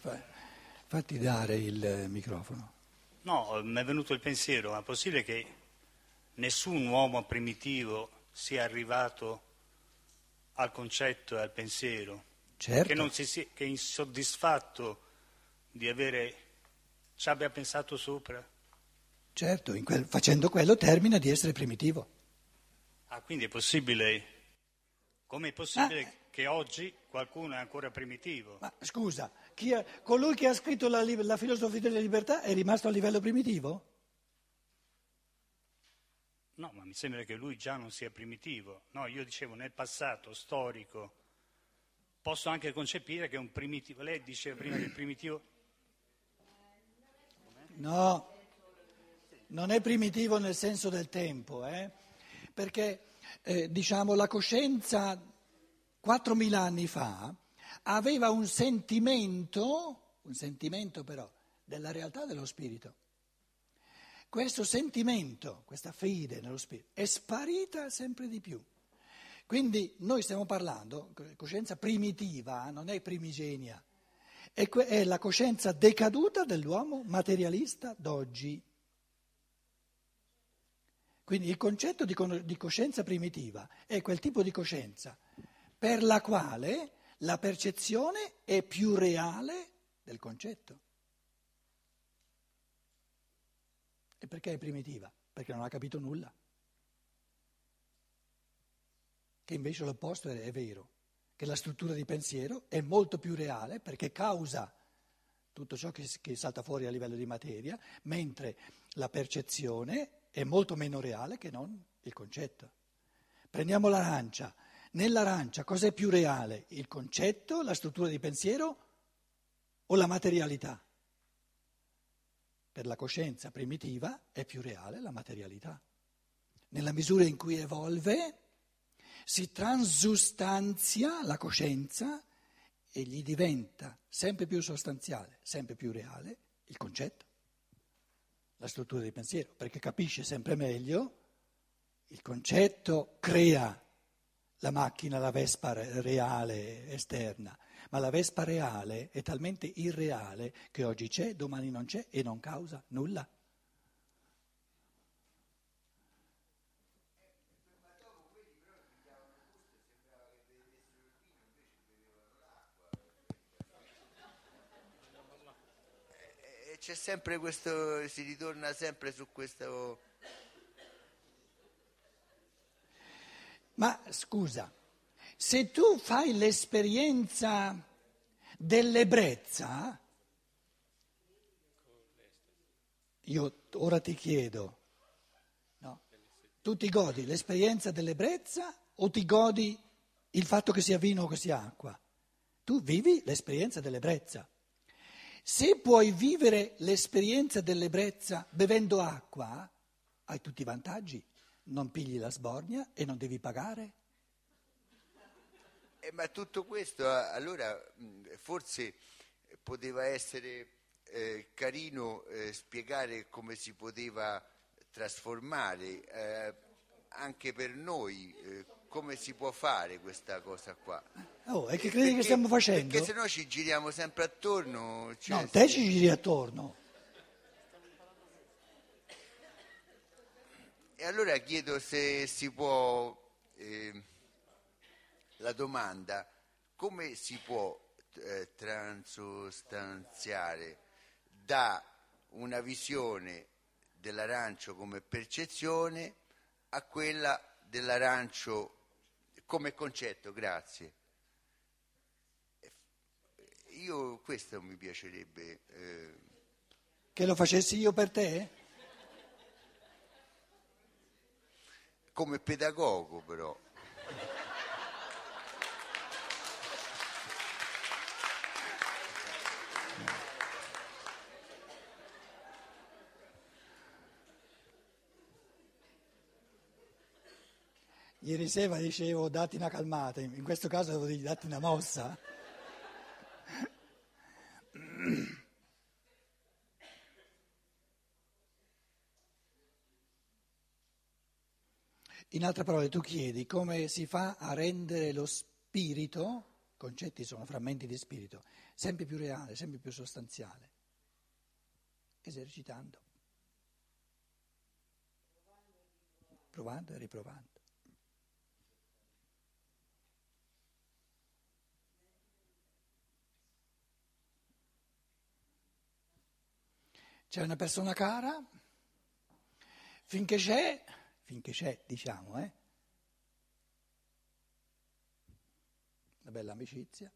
Fa- Fatti dare il microfono. No, mi è venuto il pensiero, ma è possibile che nessun uomo primitivo sia arrivato al concetto e al pensiero? Certo. Che, non si sia, che insoddisfatto di avere, ci abbia pensato sopra? Certo, quel- facendo quello termina di essere primitivo. Ah, quindi è possibile, come è possibile Ah. che oggi qualcuno è ancora primitivo? Ma scusa, ha- colui che ha scritto la, la filosofia della libertà è rimasto a livello primitivo? No, ma mi sembra che lui già non sia primitivo. No, io dicevo nel passato storico posso anche concepire che un primitivo, lei diceva prima che il primitivo No, non è primitivo nel senso del tempo, eh? perché eh, diciamo la coscienza 4.000 anni fa aveva un sentimento, un sentimento però della realtà dello spirito. Questo sentimento, questa fede nello spirito è sparita sempre di più. Quindi noi stiamo parlando, coscienza primitiva, non è primigenia, è, la coscienza decaduta dell'uomo materialista d'oggi. Quindi il concetto di, con- di coscienza primitiva è quel tipo di coscienza per la quale la percezione è più reale del concetto. E perché è primitiva? Perché non ha capito nulla. Che invece l'opposto è, è vero, che la struttura di pensiero è molto più reale perché causa tutto ciò che, che salta fuori a livello di materia, mentre la percezione è molto meno reale che non il concetto. Prendiamo l'arancia. Nell'arancia cos'è più reale? Il concetto, la struttura di pensiero o la materialità? Per la coscienza primitiva è più reale la materialità. Nella misura in cui evolve, si transustanzia la coscienza e gli diventa sempre più sostanziale, sempre più reale il concetto, la struttura di pensiero, perché capisce sempre meglio, il concetto crea la macchina, la vespa re- reale esterna, ma la vespa reale è talmente irreale che oggi c'è, domani non c'è e non causa nulla. E c'è sempre questo, si ritorna sempre su questo... Ma scusa, se tu fai l'esperienza dell'ebbrezza, io ora ti chiedo, no, tu ti godi l'esperienza dell'ebbrezza o ti godi il fatto che sia vino o che sia acqua? Tu vivi l'esperienza dell'ebbrezza. Se puoi vivere l'esperienza dell'ebbrezza bevendo acqua, hai tutti i vantaggi. Non pigli la sbornia e non devi pagare. Eh, ma tutto questo eh, allora forse poteva essere eh, carino eh, spiegare come si poteva trasformare eh, anche per noi, eh, come si può fare questa cosa qua. Oh, e che credi che stiamo facendo? Perché se no ci giriamo sempre attorno. cioè, No, te ci giri attorno. E allora chiedo se si può, eh, la domanda, come si può eh, transostanziare da una visione dell'arancio come percezione a quella dell'arancio come concetto, grazie. Io questo mi piacerebbe. eh, Che lo facessi io per te? Come pedagogo però. Ieri sera dicevo datti una calmata, in questo caso devo dire datti una mossa. In altre parole, tu chiedi come si fa a rendere lo spirito concetti sono frammenti di spirito, sempre più reale, sempre più sostanziale, esercitando, provando e riprovando. C'è una persona cara, finché c'è, finché c'è, diciamo, eh, una bella amicizia,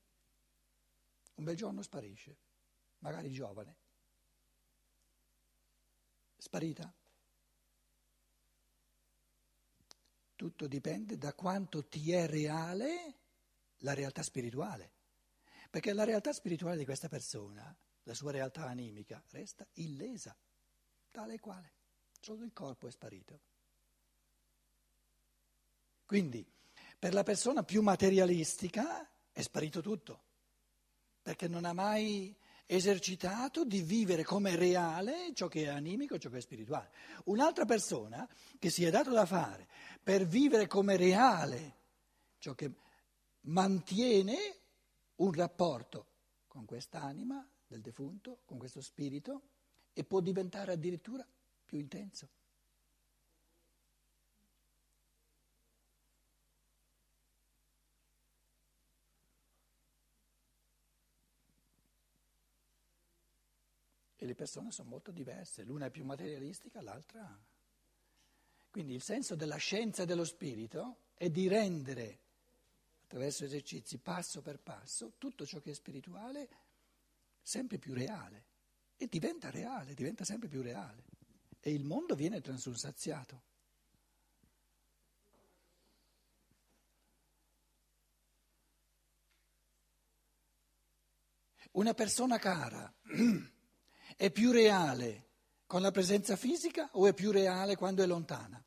un bel giorno sparisce, magari giovane, sparita. Tutto dipende da quanto ti è reale la realtà spirituale, perché la realtà spirituale di questa persona la sua realtà animica resta illesa, tale e quale, solo il corpo è sparito. Quindi, per la persona più materialistica è sparito tutto, perché non ha mai esercitato di vivere come reale ciò che è animico, ciò che è spirituale. Un'altra persona che si è dato da fare per vivere come reale ciò che mantiene un rapporto con quest'anima del defunto, con questo spirito, e può diventare addirittura più intenso. E le persone sono molto diverse, l'una è più materialistica, l'altra... Quindi il senso della scienza dello spirito è di rendere, attraverso esercizi passo per passo, tutto ciò che è spirituale sempre più reale. E diventa reale, diventa sempre più reale. E il mondo viene transustanziato. Una persona cara è più reale con la presenza fisica o è più reale quando è lontana?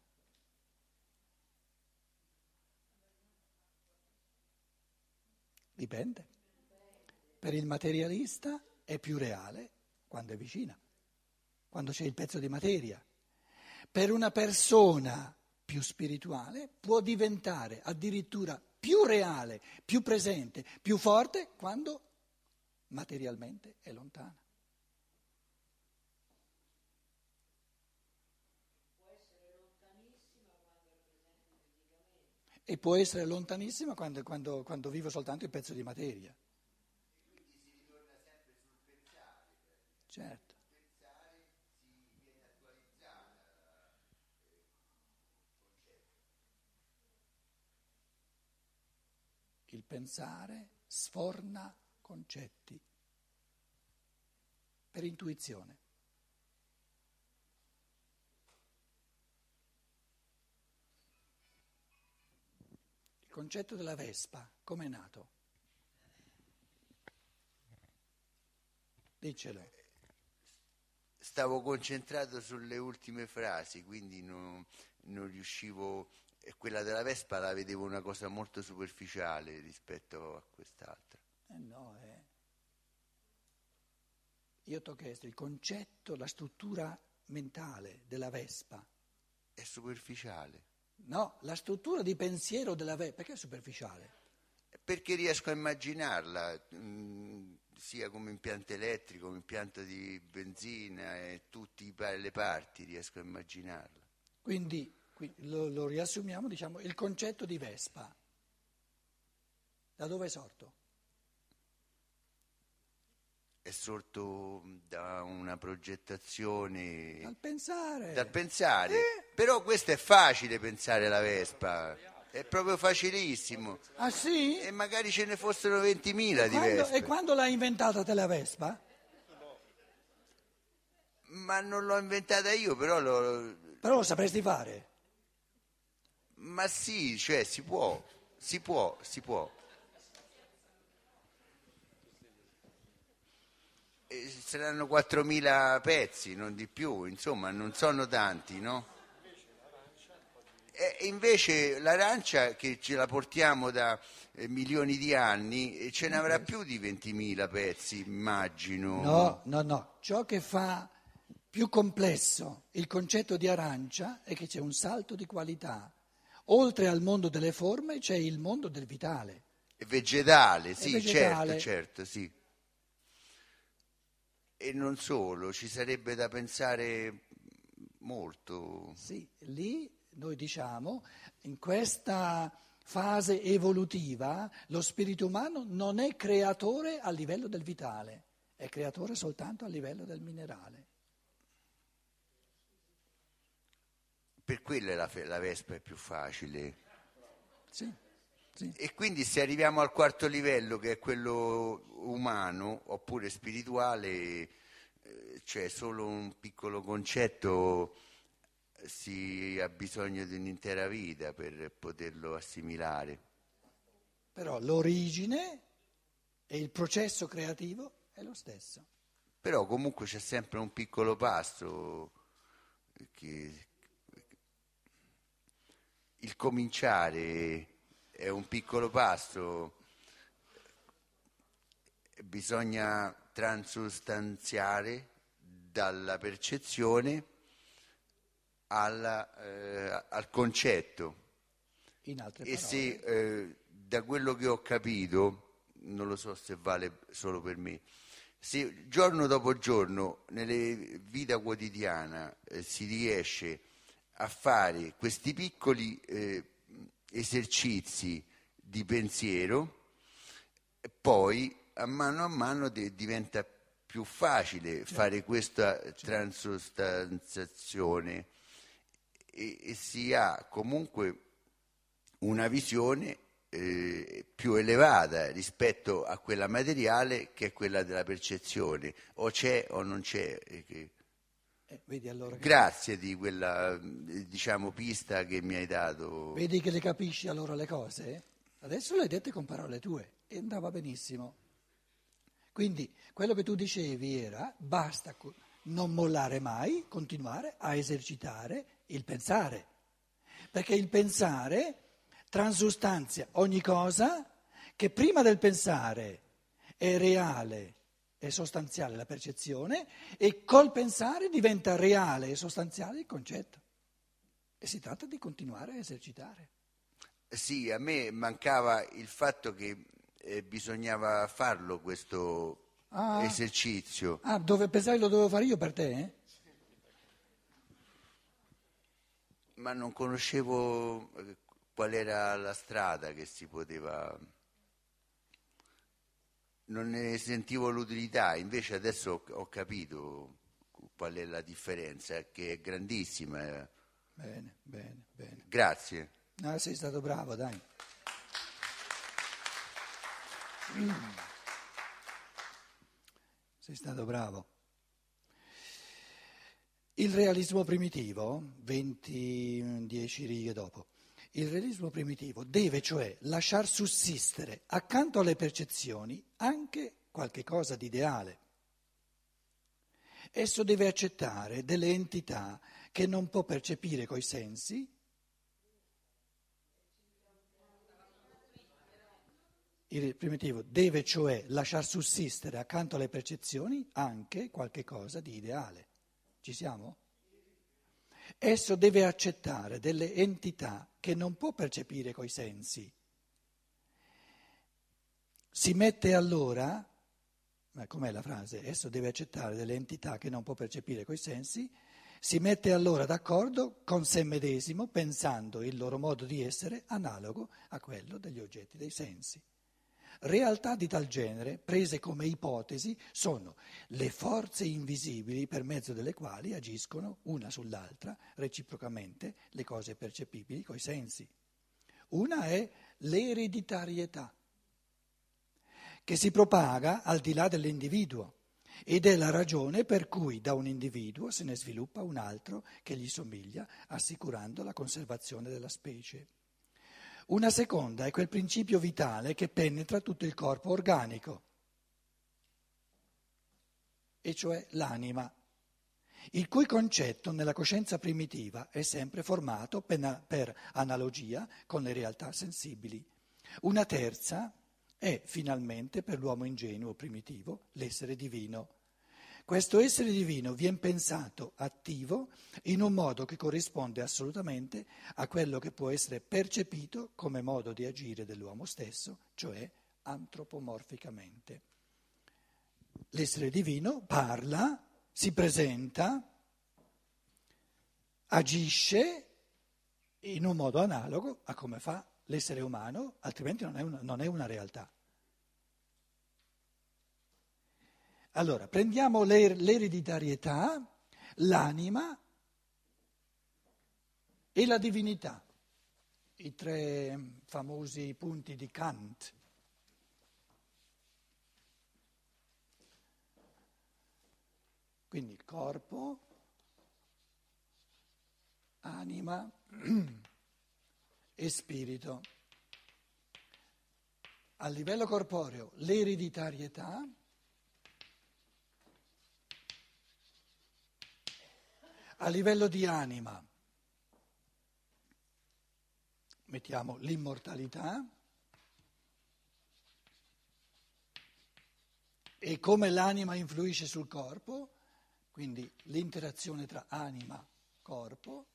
Dipende. Per il materialista è più reale quando è vicina, quando c'è il pezzo di materia. Per una persona più spirituale può diventare addirittura più reale, più presente, più forte quando materialmente è lontana. E può essere lontanissima quando, quando, quando vivo soltanto il pezzo di materia. Certo. Il pensare sforna concetti per intuizione. Concetto della Vespa, come è nato? Dicelo stavo concentrato sulle ultime frasi, quindi non, non riuscivo, quella della Vespa la vedevo una cosa molto superficiale rispetto a quest'altra. Eh no, eh. Io ti ho chiesto il concetto, la struttura mentale della Vespa. È superficiale. No, la struttura di pensiero della Vespa, perché è superficiale? Perché riesco a immaginarla. Mh, mm, sia come impianto elettrico, come impianto di benzina e tutte le parti, riesco a immaginarla. Quindi lo, lo riassumiamo, diciamo, il concetto di Vespa. Da dove è sorto? È sorto da una progettazione. Dal pensare. Dal pensare. Eh. Però questo è facile pensare alla Vespa. È proprio facilissimo. Ah sì? E magari ce ne fossero 20.000 di Vespe. E quando l'hai inventata te la Vespa? Ma non l'ho inventata io, però lo... Però lo sapresti fare? Ma sì, cioè si può, si può, si può. Saranno 4.000 pezzi, non di più, insomma, non sono tanti, no? E invece l'arancia che ce la portiamo da eh, milioni di anni eh, ce ne avrà più di 20.000 pezzi, immagino. No, no, no. Ciò che fa più complesso il concetto di arancia è che c'è un salto di qualità. Oltre al mondo delle forme c'è il mondo del vitale. È vegetale, sì, vegetale. certo, certo, sì. E non solo, ci sarebbe da pensare molto. Sì, lì noi diciamo, in questa fase evolutiva, lo spirito umano non è creatore a livello del vitale, è creatore soltanto a livello del minerale. Per quello la, la Vespa è più facile. Sì, E quindi se arriviamo al quarto livello, che è quello umano oppure spirituale, eh, c'è solo un piccolo concetto si ha bisogno di un'intera vita per poterlo assimilare. Però l'origine e il processo creativo è lo stesso. Però comunque c'è sempre un piccolo passo che il cominciare è un piccolo passo, bisogna transustanziare dalla percezione alla, eh, al concetto. In altre e se eh, da quello che ho capito, non lo so se vale solo per me, se giorno dopo giorno nella vita quotidiana eh, si riesce a fare questi piccoli eh, esercizi di pensiero, poi a mano a mano de- diventa più facile fare questa transostanzazione e, e si ha comunque una visione eh, più elevata rispetto a quella materiale che è quella della percezione, o c'è o non c'è. eh, Eh, allora che- Grazie di quella eh, diciamo, pista che mi hai dato. vedi che le capisci allora le cose? Adesso le hai dette con parole tue e andava benissimo. Quindi quello che tu dicevi era basta non mollare mai, continuare a esercitare il pensare, perché il pensare transustanzia ogni cosa che prima del pensare è reale e sostanziale la percezione e col pensare diventa reale e sostanziale il concetto. E si tratta di continuare a esercitare. Sì, a me mancava il fatto che eh, bisognava farlo questo Ah. esercizio. Ah, dove pensavi lo dovevo fare io per te? eh? Ma non conoscevo eh, qual era la strada che si poteva. Non ne sentivo l'utilità, invece adesso ho, capito qual è la differenza, che è grandissima. Bene, bene, bene. Grazie. Ah, sei stato bravo, dai. Sei stato bravo. Il realismo primitivo, 20, 10 righe dopo, il realismo primitivo deve cioè lasciar sussistere accanto alle percezioni anche qualche cosa di ideale. Esso deve accettare delle entità che non può percepire coi sensi Il primitivo deve cioè lasciar sussistere accanto alle percezioni anche qualche cosa di ideale. Ci siamo? Esso deve accettare delle entità che non può percepire coi sensi. Si mette allora, ma com'è la frase? Esso deve accettare delle entità che non può percepire coi sensi, si mette allora d'accordo con sé medesimo pensando il loro modo di essere analogo a quello degli oggetti dei sensi. Realtà di tal genere, prese come ipotesi, sono le forze invisibili per mezzo delle quali agiscono una sull'altra reciprocamente le cose percepibili coi sensi. Una è l'ereditarietà, che si propaga al di là dell'individuo ed è la ragione per cui da un individuo se ne sviluppa un altro che gli somiglia, assicurando la conservazione della specie. Una seconda è quel principio vitale che penetra tutto il corpo organico, e cioè l'anima, il cui concetto nella coscienza primitiva è sempre formato per, analogia con le realtà sensibili. Una terza è finalmente per l'uomo ingenuo primitivo l'essere divino. Questo essere divino viene pensato attivo in un modo che corrisponde assolutamente a quello che può essere percepito come modo di agire dell'uomo stesso, cioè antropomorficamente. L'essere divino parla, si presenta, agisce in un modo analogo a come fa l'essere umano, altrimenti non è una, non è una realtà. Allora, prendiamo l'ereditarietà, l'anima e la divinità, i tre famosi punti di Kant. Quindi il corpo, anima e spirito. A livello corporeo l'ereditarietà, a livello di anima mettiamo l'immortalità e come l'anima influisce sul corpo, quindi l'interazione tra anima e corpo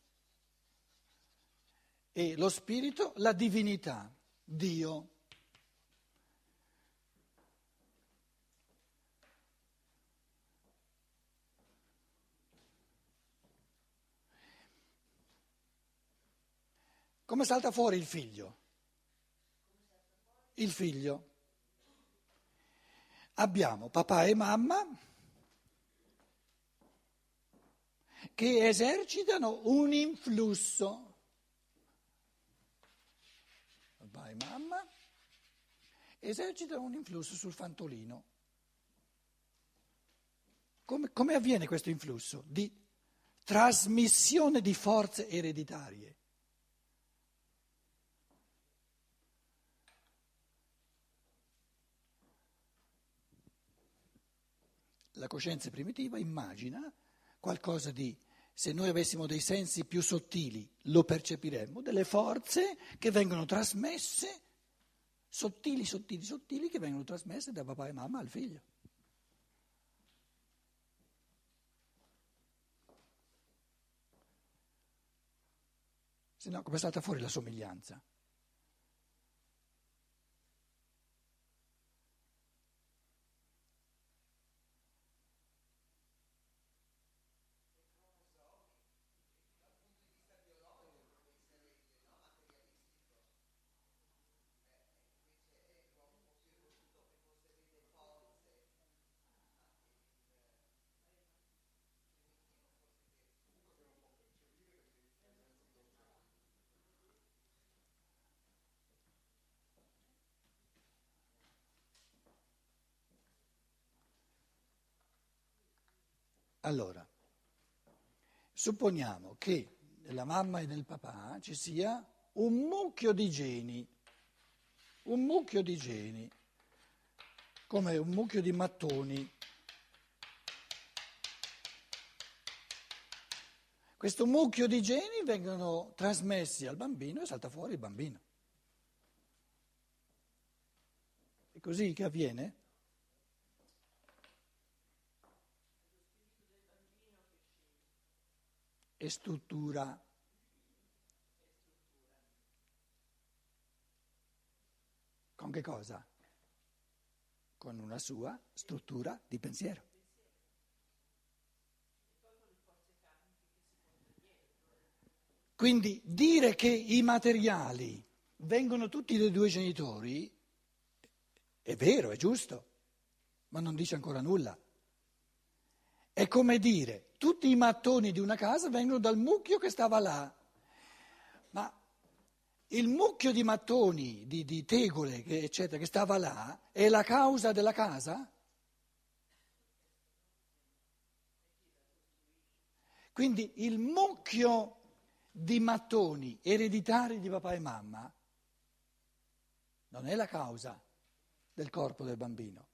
e lo spirito, la divinità, Dio. Come salta fuori il figlio? Il figlio. Abbiamo papà e mamma che esercitano un influsso papà e mamma, esercitano un influsso sul fantolino. Come, come avviene questo influsso? Di trasmissione di forze ereditarie. La coscienza primitiva immagina qualcosa di se noi avessimo dei sensi più sottili, lo percepiremmo, delle forze che vengono trasmesse, sottili, sottili, sottili, che vengono trasmesse da papà e mamma al figlio. Se no, come salta fuori la somiglianza? Allora, supponiamo che nella mamma e nel papà ci sia un mucchio di geni, un mucchio di geni, come un mucchio di mattoni. Questo mucchio di geni vengono trasmessi al bambino e salta fuori il bambino. È così che avviene? E struttura. Con che cosa? Con una sua struttura di pensiero. Quindi dire che i materiali vengono tutti dai due genitori è vero, è giusto, ma non dice ancora nulla. È come dire tutti i mattoni di una casa vengono dal mucchio che stava là. Ma il mucchio di mattoni, di, di tegole, eccetera, che stava là, è la causa della casa? Quindi il mucchio di mattoni ereditari di papà e mamma non è la causa del corpo del bambino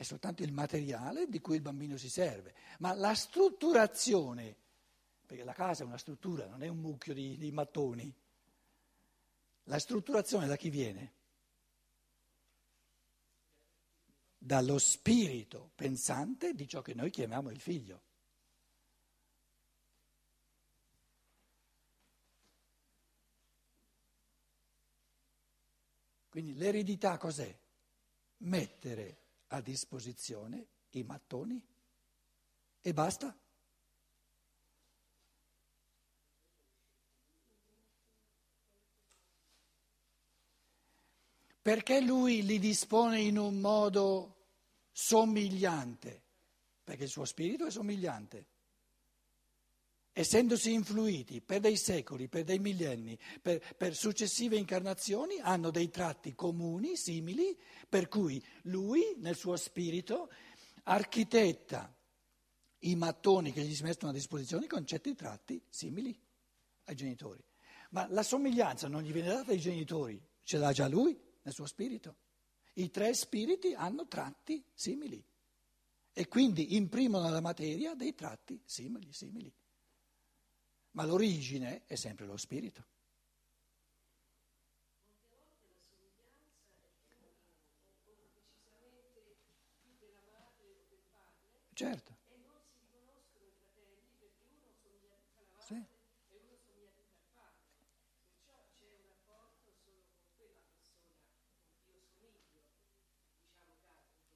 è soltanto il materiale di cui il bambino si serve, ma la strutturazione, perché la casa è una struttura, non è un mucchio di, di mattoni, la strutturazione da chi viene? dallo spirito pensante di ciò che noi chiamiamo il figlio. Quindi l'eredità cos'è? Mettere a disposizione i mattoni e basta. Perché lui li dispone in un modo somigliante? Perché il suo spirito è somigliante. Essendosi influiti per dei secoli, per dei millenni, per, per successive incarnazioni, hanno dei tratti comuni, simili, per cui lui, nel suo spirito, architetta i mattoni che gli si mettono a disposizione con certi tratti simili ai genitori. Ma la somiglianza non gli viene data ai genitori, ce l'ha già lui nel suo spirito. I tre spiriti hanno tratti simili e quindi imprimono alla materia dei tratti simili, simili. Ma l'origine è sempre lo spirito. Certo.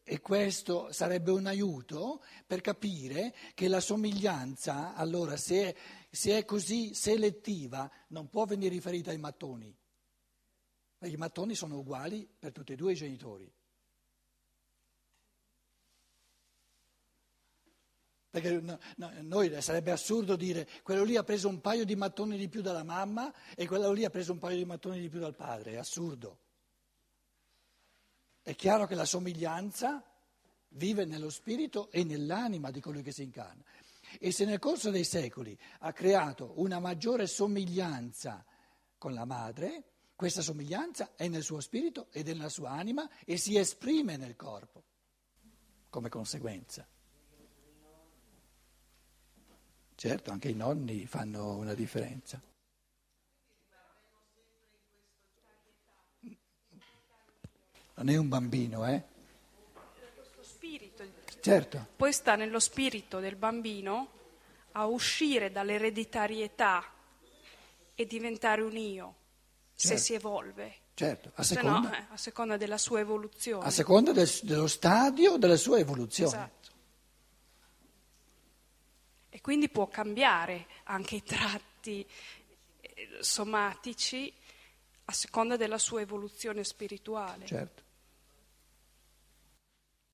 E questo sarebbe un aiuto per capire che la somiglianza, allora, se è, se è così selettiva, non può venire riferita ai mattoni. Perché i mattoni sono uguali per tutti e due i genitori. Perché no, no, noi sarebbe assurdo dire quello lì ha preso un paio di mattoni di più dalla mamma e quello lì ha preso un paio di mattoni di più dal padre, è assurdo. È chiaro che la somiglianza vive nello spirito e nell'anima di colui che si incarna. E se nel corso dei secoli ha creato una maggiore somiglianza con la madre, questa somiglianza è nel suo spirito è nella sua anima e si esprime nel corpo come conseguenza. Certo, anche i nonni fanno una differenza. Non è un bambino, eh? Spirito. Certo. Poi sta nello spirito del bambino a uscire dall'ereditarietà e diventare un io, Certo. se si evolve. Certo, a Se seconda, no, eh, a seconda della sua evoluzione. a seconda del- dello stadio della sua evoluzione. Esatto. E quindi può cambiare anche i tratti eh, somatici a seconda della sua evoluzione spirituale. Certo.